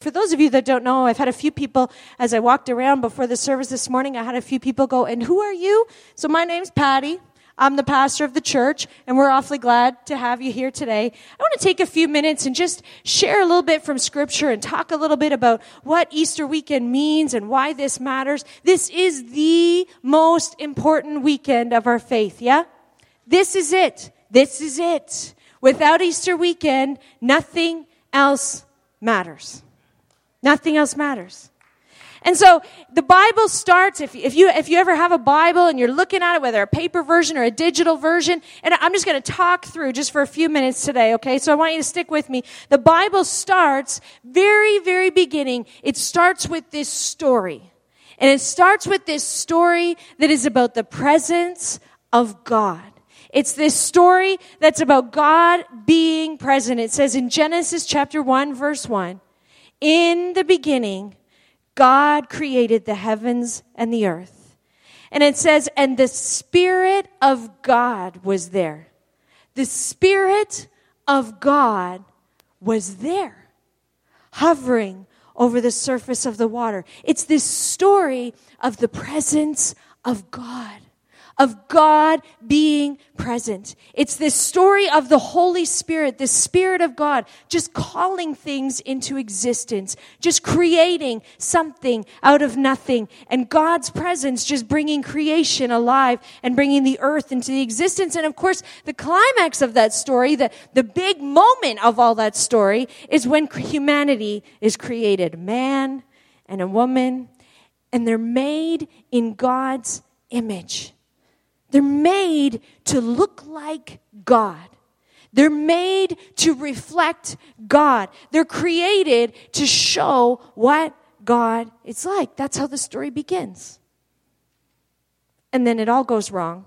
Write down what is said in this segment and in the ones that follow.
For those of you that don't know, I've had a few people, as I walked around before the service this morning, I had a few people go, and who are you? So my name's Patty. I'm the pastor of the church, and we're awfully glad to have you here today. I want to take a few minutes and just share a little bit from scripture and talk a little bit about what Easter weekend means and why this matters. This is the most important weekend of our faith, yeah? This is it. This is it. Without Easter weekend, nothing else matters. Nothing else matters. And so the Bible starts, if, if, you, if you ever have a Bible and you're looking at it, whether a paper version or a digital version, and I'm just going to talk through just for a few minutes today, okay? So I want you to stick with me. The Bible starts very, very beginning. It starts with this story. And it starts with this story that is about the presence of God. It's this story that's about God being present. It says in Genesis chapter 1 verse 1, in the beginning, God created the heavens and the earth. And it says, and the Spirit of God was there. The Spirit of God was there, hovering over the surface of the water. It's this story of the presence of God of God being present. It's this story of the Holy Spirit, the Spirit of God, just calling things into existence, just creating something out of nothing, and God's presence just bringing creation alive and bringing the earth into the existence. And of course, the climax of that story, the, the big moment of all that story, is when humanity is created man and a woman, and they're made in God's image. They're made to look like God. They're made to reflect God. They're created to show what God is like. That's how the story begins. And then it all goes wrong.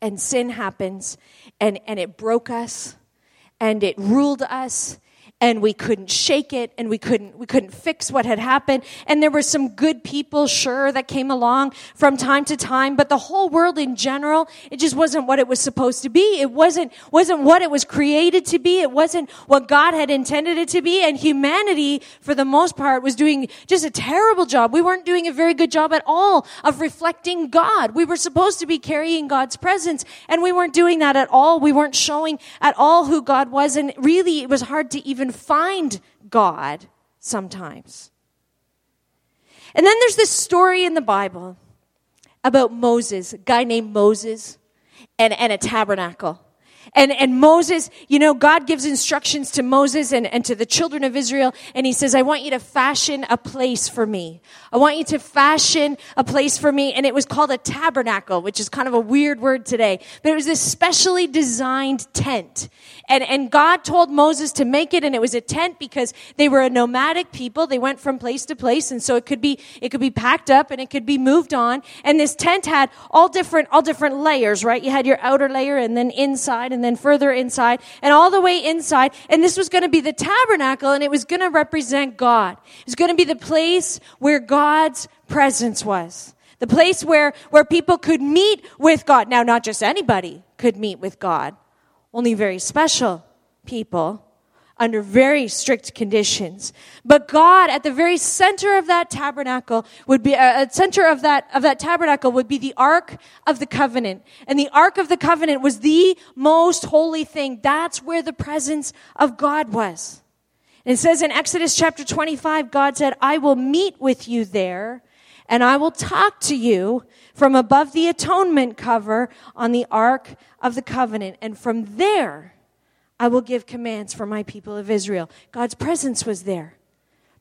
And sin happens, and, and it broke us, and it ruled us, and we couldn't shake it and we couldn't we couldn't fix what had happened. And there were some good people sure that came along from time to time but the whole world in general it just wasn't what it was supposed to be. It wasn't wasn't what it was created to be. It wasn't what God had intended it to be. And humanity for the most part was doing just a terrible job. We weren't doing a very good job at all of reflecting God. We were supposed to be carrying God's presence and we weren't doing that at all. We weren't showing at all who God was. And really it was hard to even even find God sometimes. And then there's this story in the Bible about Moses, a guy named Moses, and, and a tabernacle. And, and Moses, you know, God gives instructions to Moses and, and to the children of Israel. And he says, I want you to fashion a place for me. I want you to fashion a place for me. And it was called a tabernacle, which is kind of a weird word today. But it was this specially designed tent. And, and God told Moses to make it. And it was a tent because they were a nomadic people. They went from place to place. And so it could be, it could be packed up and it could be moved on. And this tent had all different, all different layers, right? You had your outer layer and then inside and then further inside and all the way inside. And this was going to be the tabernacle and it was going to represent God. It was going to be the place where God's presence was. The place where, where people could meet with God. Now, not just anybody could meet with God. Only very special people under very strict conditions. But God, at the very center of that tabernacle would be, uh, center of that, of that tabernacle would be the Ark of the Covenant. And the Ark of the Covenant was the most holy thing. That's where the presence of God was. And it says in Exodus chapter 25, God said, I will meet with you there and I will talk to you from above the atonement cover on the Ark of the Covenant. And from there, I will give commands for my people of Israel. God's presence was there.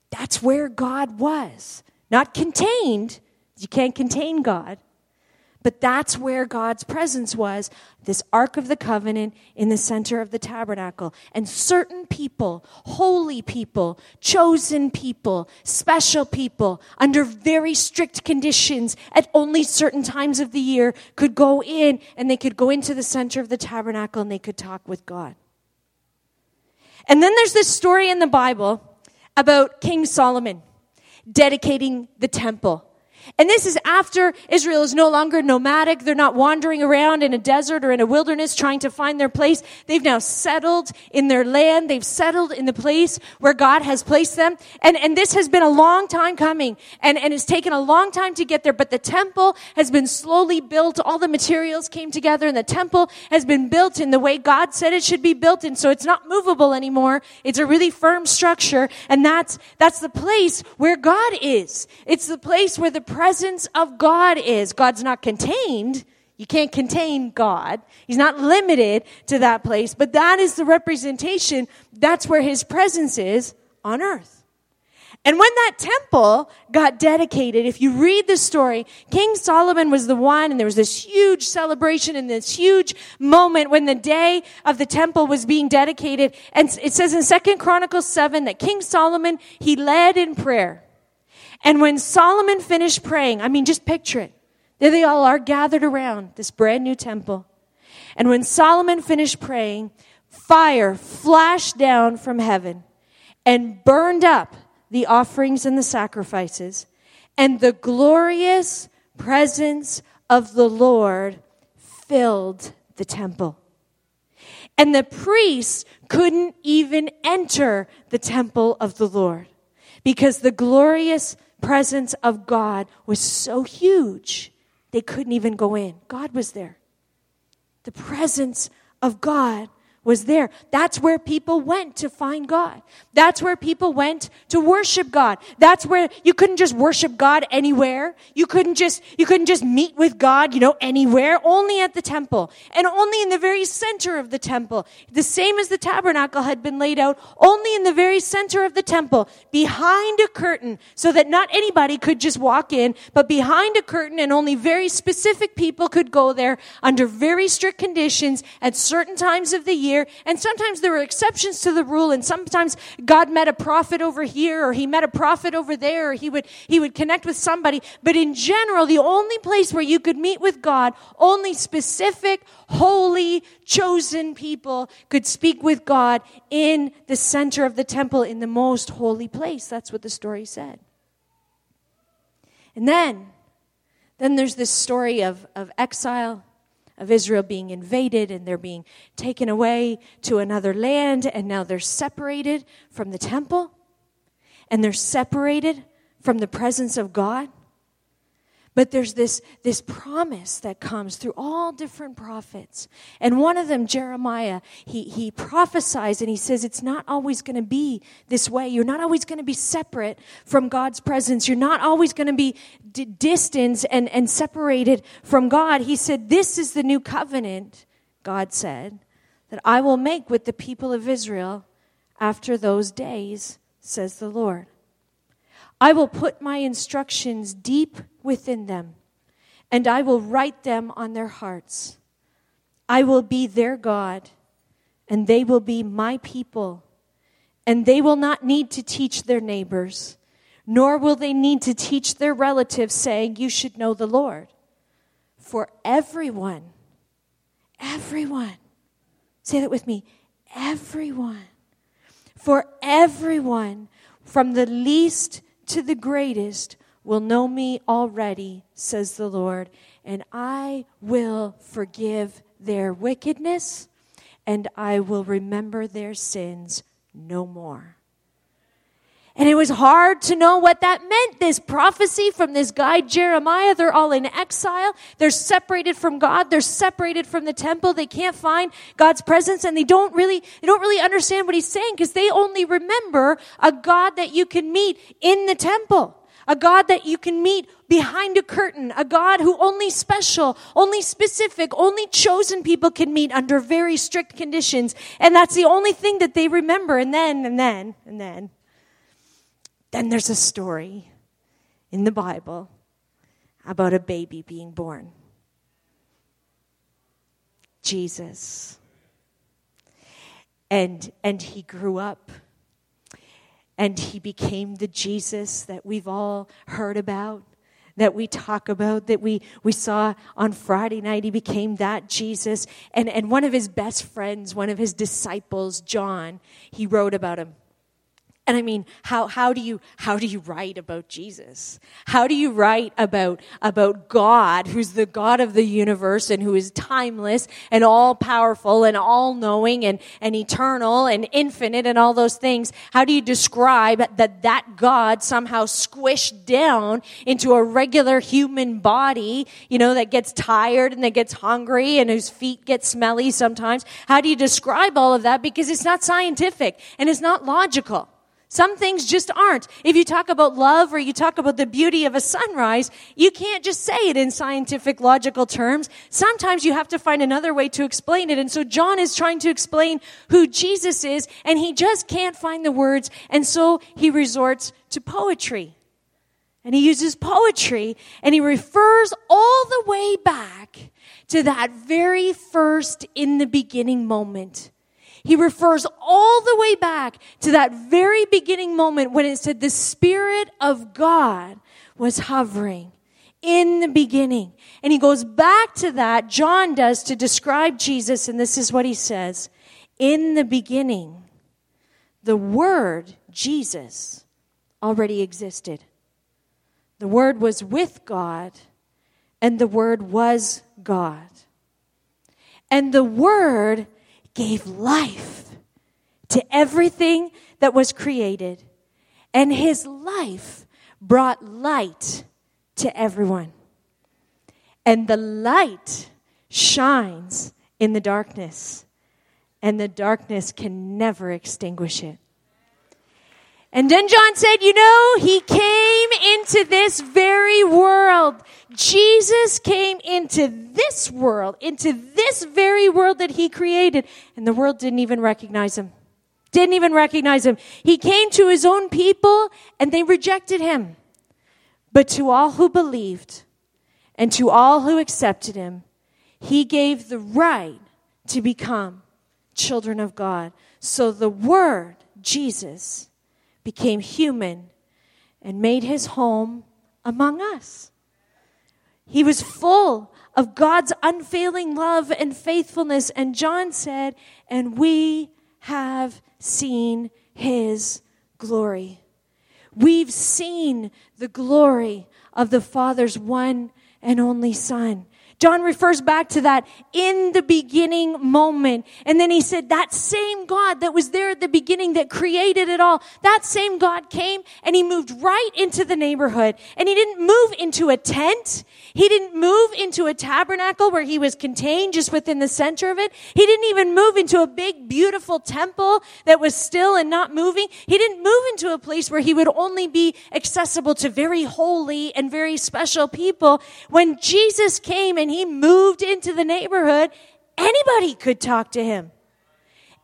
That's where God was. Not contained. You can't contain God. But that's where God's presence was this Ark of the Covenant in the center of the tabernacle. And certain people, holy people, chosen people, special people, under very strict conditions at only certain times of the year, could go in and they could go into the center of the tabernacle and they could talk with God. And then there's this story in the Bible about King Solomon dedicating the temple. And this is after Israel is no longer nomadic. They're not wandering around in a desert or in a wilderness trying to find their place. They've now settled in their land. They've settled in the place where God has placed them. And, and this has been a long time coming and, and it's taken a long time to get there. But the temple has been slowly built. All the materials came together and the temple has been built in the way God said it should be built. And so it's not movable anymore. It's a really firm structure. And that's, that's the place where God is. It's the place where the presence of God is. God's not contained. You can't contain God. He's not limited to that place, but that is the representation. That's where his presence is on earth. And when that temple got dedicated, if you read the story, King Solomon was the one, and there was this huge celebration and this huge moment when the day of the temple was being dedicated. And it says in Second Chronicles 7 that King Solomon, he led in prayer. And when Solomon finished praying, I mean, just picture it. There they all are gathered around this brand new temple. And when Solomon finished praying, fire flashed down from heaven and burned up the offerings and the sacrifices. And the glorious presence of the Lord filled the temple. And the priests couldn't even enter the temple of the Lord because the glorious presence of God was so huge, they couldn't even go in. God was there. The presence of God was there. That's where people went to find God. That's where people went to worship God. That's where you couldn't just worship God anywhere. You couldn't just, you couldn't just meet with God, you know, anywhere, only at the temple and only in the very center of the temple. The same as the tabernacle had been laid out, only in the very center of the temple, behind a curtain, so that not anybody could just walk in, but behind a curtain and only very specific people could go there under very strict conditions at certain times of the year here. And sometimes there were exceptions to the rule. And sometimes God met a prophet over here or he met a prophet over there or he would, he would connect with somebody. But in general, the only place where you could meet with God, only specific, holy, chosen people could speak with God in the center of the temple in the most holy place. That's what the story said. And then, then there's this story of, of exile of Israel being invaded and they're being taken away to another land, and now they're separated from the temple and they're separated from the presence of God. But there's this, this promise that comes through all different prophets. And one of them, Jeremiah, he, he prophesies and he says, It's not always going to be this way. You're not always going to be separate from God's presence. You're not always going to be d- distant and, and separated from God. He said, This is the new covenant, God said, that I will make with the people of Israel after those days, says the Lord. I will put my instructions deep within them, and I will write them on their hearts. I will be their God, and they will be my people, and they will not need to teach their neighbors, nor will they need to teach their relatives, saying, You should know the Lord. For everyone, everyone, say that with me, everyone, for everyone, from the least to the greatest will know me already, says the Lord, and I will forgive their wickedness and I will remember their sins no more. And it was hard to know what that meant. This prophecy from this guy Jeremiah, they're all in exile. They're separated from God. They're separated from the temple. They can't find God's presence and they don't really, they don't really understand what he's saying because they only remember a God that you can meet in the temple. A God that you can meet behind a curtain. A God who only special, only specific, only chosen people can meet under very strict conditions. And that's the only thing that they remember. And then, and then, and then then there's a story in the Bible about a baby being born Jesus. And, and he grew up and he became the Jesus that we've all heard about, that we talk about, that we, we saw on Friday night. He became that Jesus. And, and one of his best friends, one of his disciples, John, he wrote about him And I mean, how, how do you, how do you write about Jesus? How do you write about, about God, who's the God of the universe and who is timeless and all powerful and all knowing and, and eternal and infinite and all those things? How do you describe that that God somehow squished down into a regular human body, you know, that gets tired and that gets hungry and whose feet get smelly sometimes? How do you describe all of that? Because it's not scientific and it's not logical. Some things just aren't. If you talk about love or you talk about the beauty of a sunrise, you can't just say it in scientific, logical terms. Sometimes you have to find another way to explain it. And so John is trying to explain who Jesus is, and he just can't find the words. And so he resorts to poetry. And he uses poetry, and he refers all the way back to that very first in the beginning moment he refers all the way back to that very beginning moment when it said the Spirit of God was hovering in the beginning. And he goes back to that, John does, to describe Jesus, and this is what he says In the beginning, the Word, Jesus, already existed. The Word was with God, and the Word was God. And the Word gave life to everything that was created, and his life brought light to everyone. And the light shines in the darkness, and the darkness can never extinguish it. And then John said, you know, he came into this very world. Jesus came into this world, into this very world that he created, and the world didn't even recognize him. Didn't even recognize him. He came to his own people and they rejected him. But to all who believed and to all who accepted him, he gave the right to become children of God. So the word, Jesus, became human and made his home among us. He was full of God's unfailing love and faithfulness. And John said, and we have seen his glory. We've seen the glory of the Father's one and only Son. John refers back to that in the beginning moment. And then he said that same God that was there at the beginning that created it all, that same God came and he moved right into the neighborhood. And he didn't move into a tent. He didn't move into a tabernacle where he was contained just within the center of it. He didn't even move into a big, beautiful temple that was still and not moving. He didn't move into a place where he would only be accessible to very holy and very special people. When Jesus came and and he moved into the neighborhood, anybody could talk to him.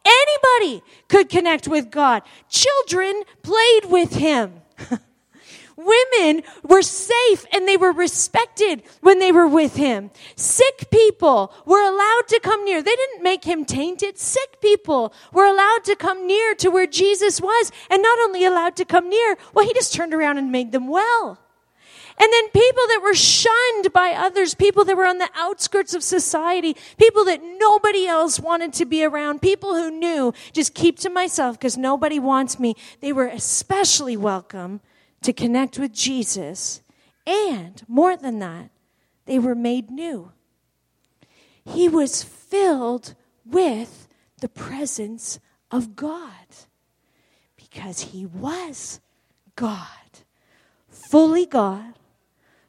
Anybody could connect with God. Children played with him. Women were safe and they were respected when they were with him. Sick people were allowed to come near. They didn't make him tainted. Sick people were allowed to come near to where Jesus was and not only allowed to come near, well, he just turned around and made them well. And then people that were shunned by others, people that were on the outskirts of society, people that nobody else wanted to be around, people who knew, just keep to myself because nobody wants me. They were especially welcome to connect with Jesus. And more than that, they were made new. He was filled with the presence of God because he was God, fully God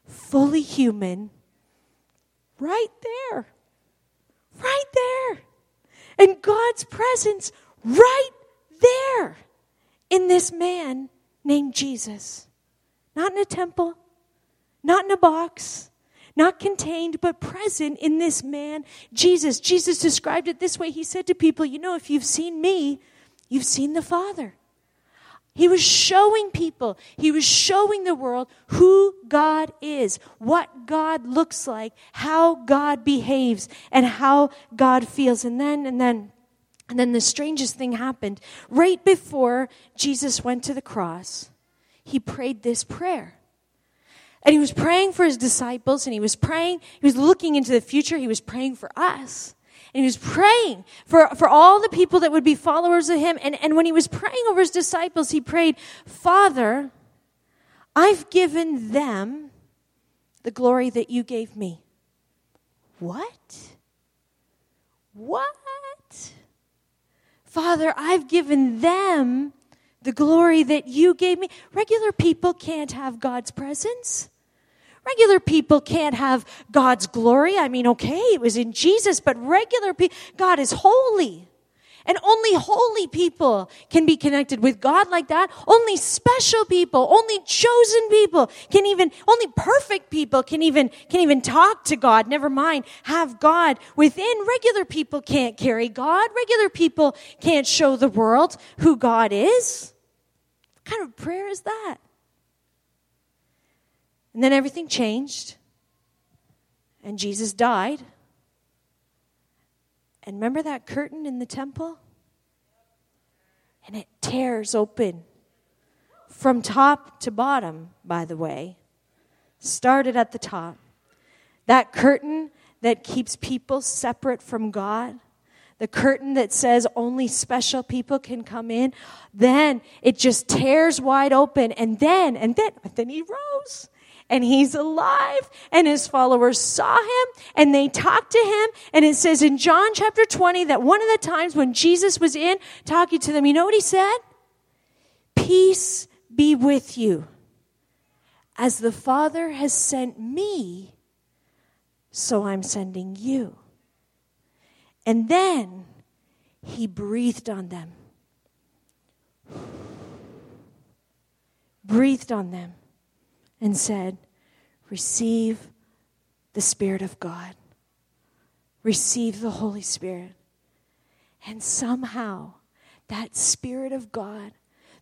fully human, right there. Right there. And God's presence right there in this man named Jesus. Not in a temple, not in a box, not contained, but present in this man, Jesus. Jesus described it this way. He said to people, You know, if you've seen me, you've seen the Father. He was showing people, he was showing the world who God is, what God looks like, how God behaves, and how God feels. And then, and then, and then the strangest thing happened. Right before Jesus went to the cross, he prayed this prayer. And he was praying for his disciples, and he was praying, he was looking into the future, he was praying for us. And he was praying for, for all the people that would be followers of him. And, and when he was praying over his disciples, he prayed, Father, I've given them the glory that you gave me. What? What? Father, I've given them the glory that you gave me. Regular people can't have God's presence. Regular people can't have God's glory. I mean, okay, it was in Jesus, but regular people, God is holy. And only holy people can be connected with God like that. Only special people, only chosen people can even, only perfect people can even, can even talk to God. Never mind, have God within. Regular people can't carry God. Regular people can't show the world who God is. What kind of prayer is that? And then everything changed. And Jesus died. And remember that curtain in the temple? And it tears open from top to bottom, by the way. Started at the top. That curtain that keeps people separate from God, the curtain that says only special people can come in, then it just tears wide open. And then, and then, but then he rose and he's alive and his followers saw him and they talked to him and it says in John chapter 20 that one of the times when Jesus was in talking to them you know what he said? Peace be with you. As the father has sent me so I'm sending you. And then he breathed on them. Breathed on them and said, Receive the Spirit of God, receive the Holy Spirit. And somehow, that Spirit of God,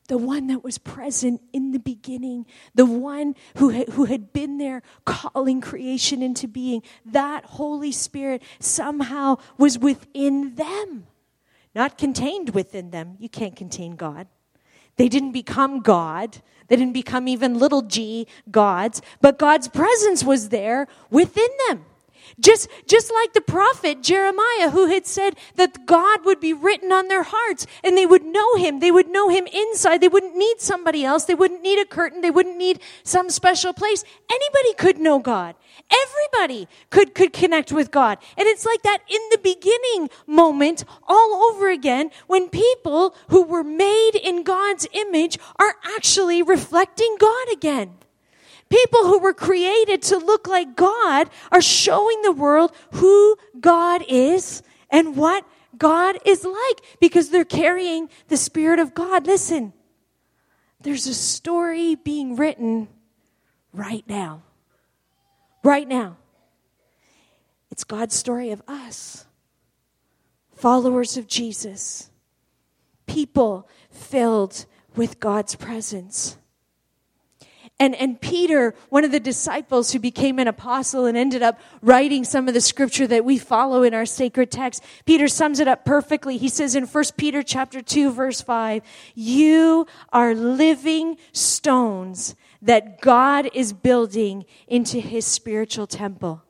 the one that was present in the beginning, the one who had, who had been there calling creation into being, that Holy Spirit somehow was within them, not contained within them. You can't contain God. They didn't become God. They didn't become even little g gods, but God's presence was there within them. Just, just like the prophet Jeremiah, who had said that God would be written on their hearts and they would know him. They would know him inside. They wouldn't need somebody else. They wouldn't need a curtain. They wouldn't need some special place. Anybody could know God. Everybody could, could connect with God. And it's like that in the beginning moment all over again when people who were made in God's image are actually reflecting God again. People who were created to look like God are showing the world who God is and what God is like because they're carrying the Spirit of God. Listen, there's a story being written right now. Right now. It's God's story of us, followers of Jesus, people filled with God's presence. And, and Peter, one of the disciples who became an apostle and ended up writing some of the scripture that we follow in our sacred text, Peter sums it up perfectly. He says in 1 Peter chapter 2 verse 5, you are living stones that God is building into his spiritual temple.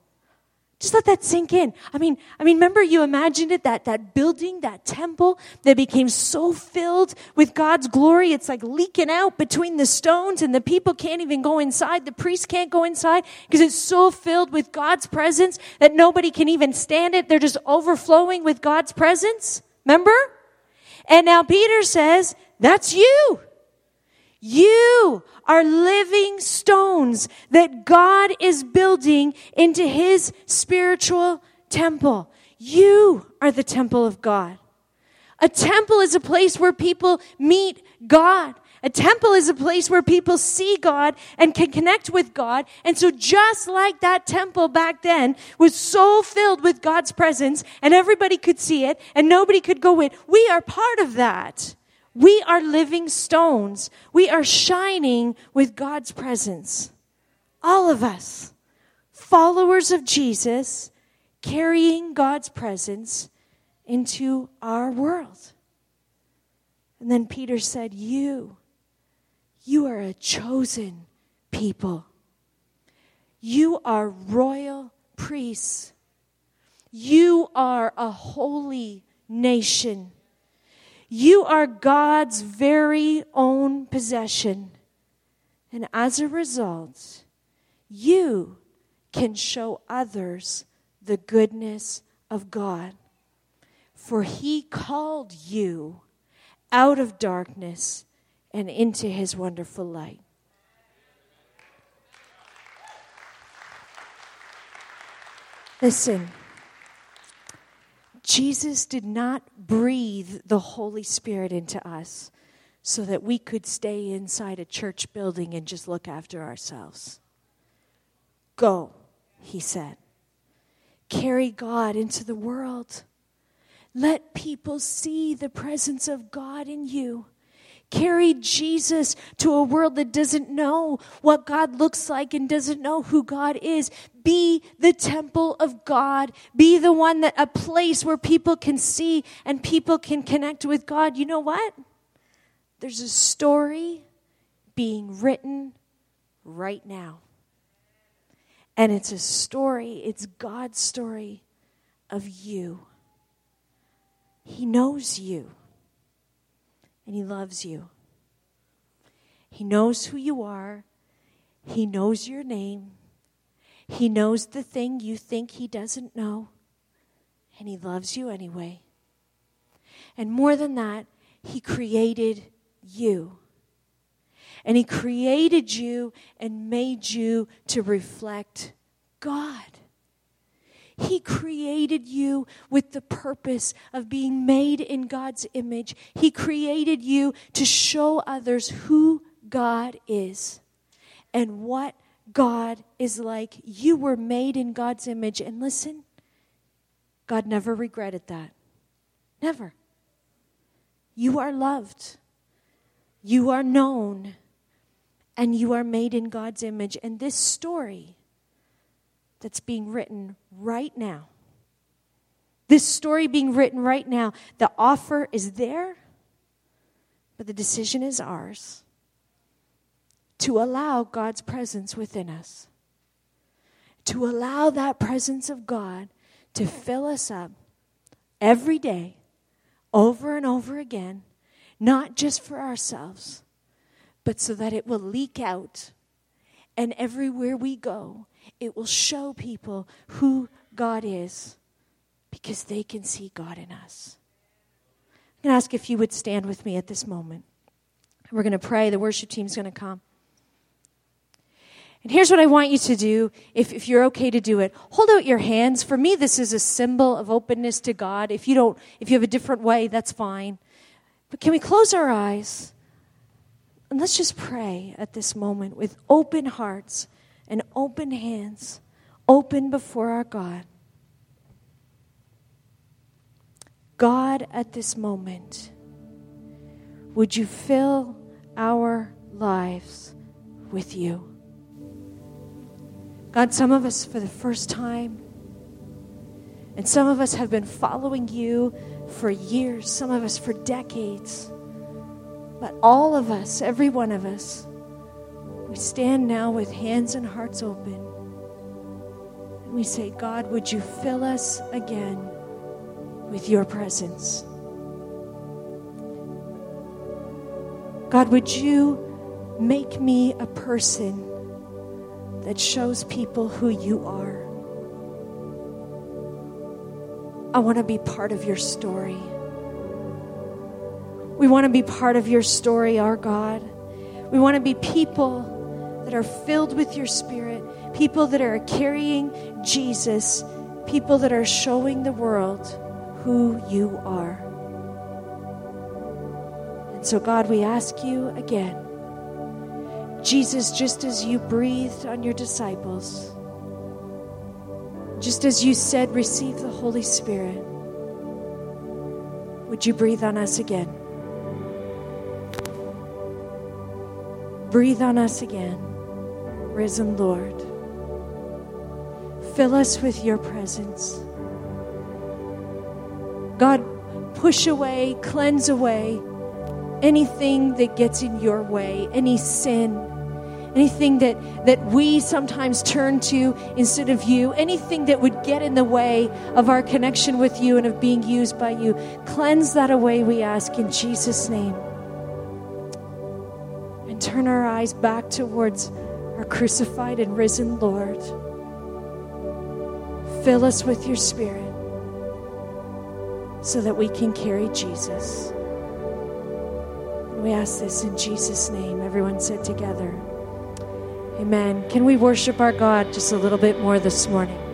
Just let that sink in. I mean, I mean, remember you imagined it, that, that building, that temple that became so filled with God's glory, it's like leaking out between the stones and the people can't even go inside. The priests can't go inside because it's so filled with God's presence that nobody can even stand it. They're just overflowing with God's presence. Remember? And now Peter says, that's you. You are living stones that God is building into his spiritual temple. You are the temple of God. A temple is a place where people meet God. A temple is a place where people see God and can connect with God. And so just like that temple back then was so filled with God's presence and everybody could see it and nobody could go in, we are part of that. We are living stones. We are shining with God's presence. All of us, followers of Jesus, carrying God's presence into our world. And then Peter said, You, you are a chosen people. You are royal priests. You are a holy nation. You are God's very own possession. And as a result, you can show others the goodness of God. For he called you out of darkness and into his wonderful light. Listen, Jesus did not breathe the Holy Spirit into us so that we could stay inside a church building and just look after ourselves. Go, he said. Carry God into the world. Let people see the presence of God in you. Carry Jesus to a world that doesn't know what God looks like and doesn't know who God is. Be the temple of God. Be the one that a place where people can see and people can connect with God. You know what? There's a story being written right now. And it's a story, it's God's story of you. He knows you and He loves you. He knows who you are, He knows your name, He knows the thing you think He doesn't know, and He loves you anyway. And more than that, He created you. And He created you and made you to reflect God. He created you with the purpose of being made in God's image. He created you to show others who God is and what God is like. You were made in God's image. And listen, God never regretted that. Never. You are loved, you are known, and you are made in God's image. And this story that's being written right now. This story being written right now, the offer is there, but the decision is ours to allow God's presence within us, to allow that presence of God to fill us up every day, over and over again, not just for ourselves, but so that it will leak out. And everywhere we go, it will show people who God is because they can see God in us. I'm going to ask if you would stand with me at this moment. We're going to pray. The worship team's going to come. And here's what I want you to do, if, if you're okay to do it. Hold out your hands. For me, this is a symbol of openness to God. If you don't, if you have a different way, that's fine. But can we close our eyes? And let's just pray at this moment with open hearts and open hands, open before our God. God, at this moment, would you fill our lives with you? God, some of us for the first time, and some of us have been following you for years, some of us for decades. But all of us, every one of us, we stand now with hands and hearts open. And we say, God, would you fill us again with your presence? God, would you make me a person that shows people who you are? I want to be part of your story. We want to be part of your story, our God. We want to be people that are filled with your spirit, people that are carrying Jesus, people that are showing the world who you are. And so, God, we ask you again, Jesus, just as you breathed on your disciples, just as you said, receive the Holy Spirit, would you breathe on us again? Breathe on us again risen Lord. Fill us with your presence. God, push away, cleanse away anything that gets in your way, any sin, anything that, that we sometimes turn to instead of you, anything that would get in the way of our connection with you and of being used by you. Cleanse that away, we ask, in Jesus' name. And turn our eyes back towards our crucified and risen Lord. Fill us with your Spirit so that we can carry Jesus. We ask this in Jesus' name. Everyone said together, Amen. Can we worship our God just a little bit more this morning?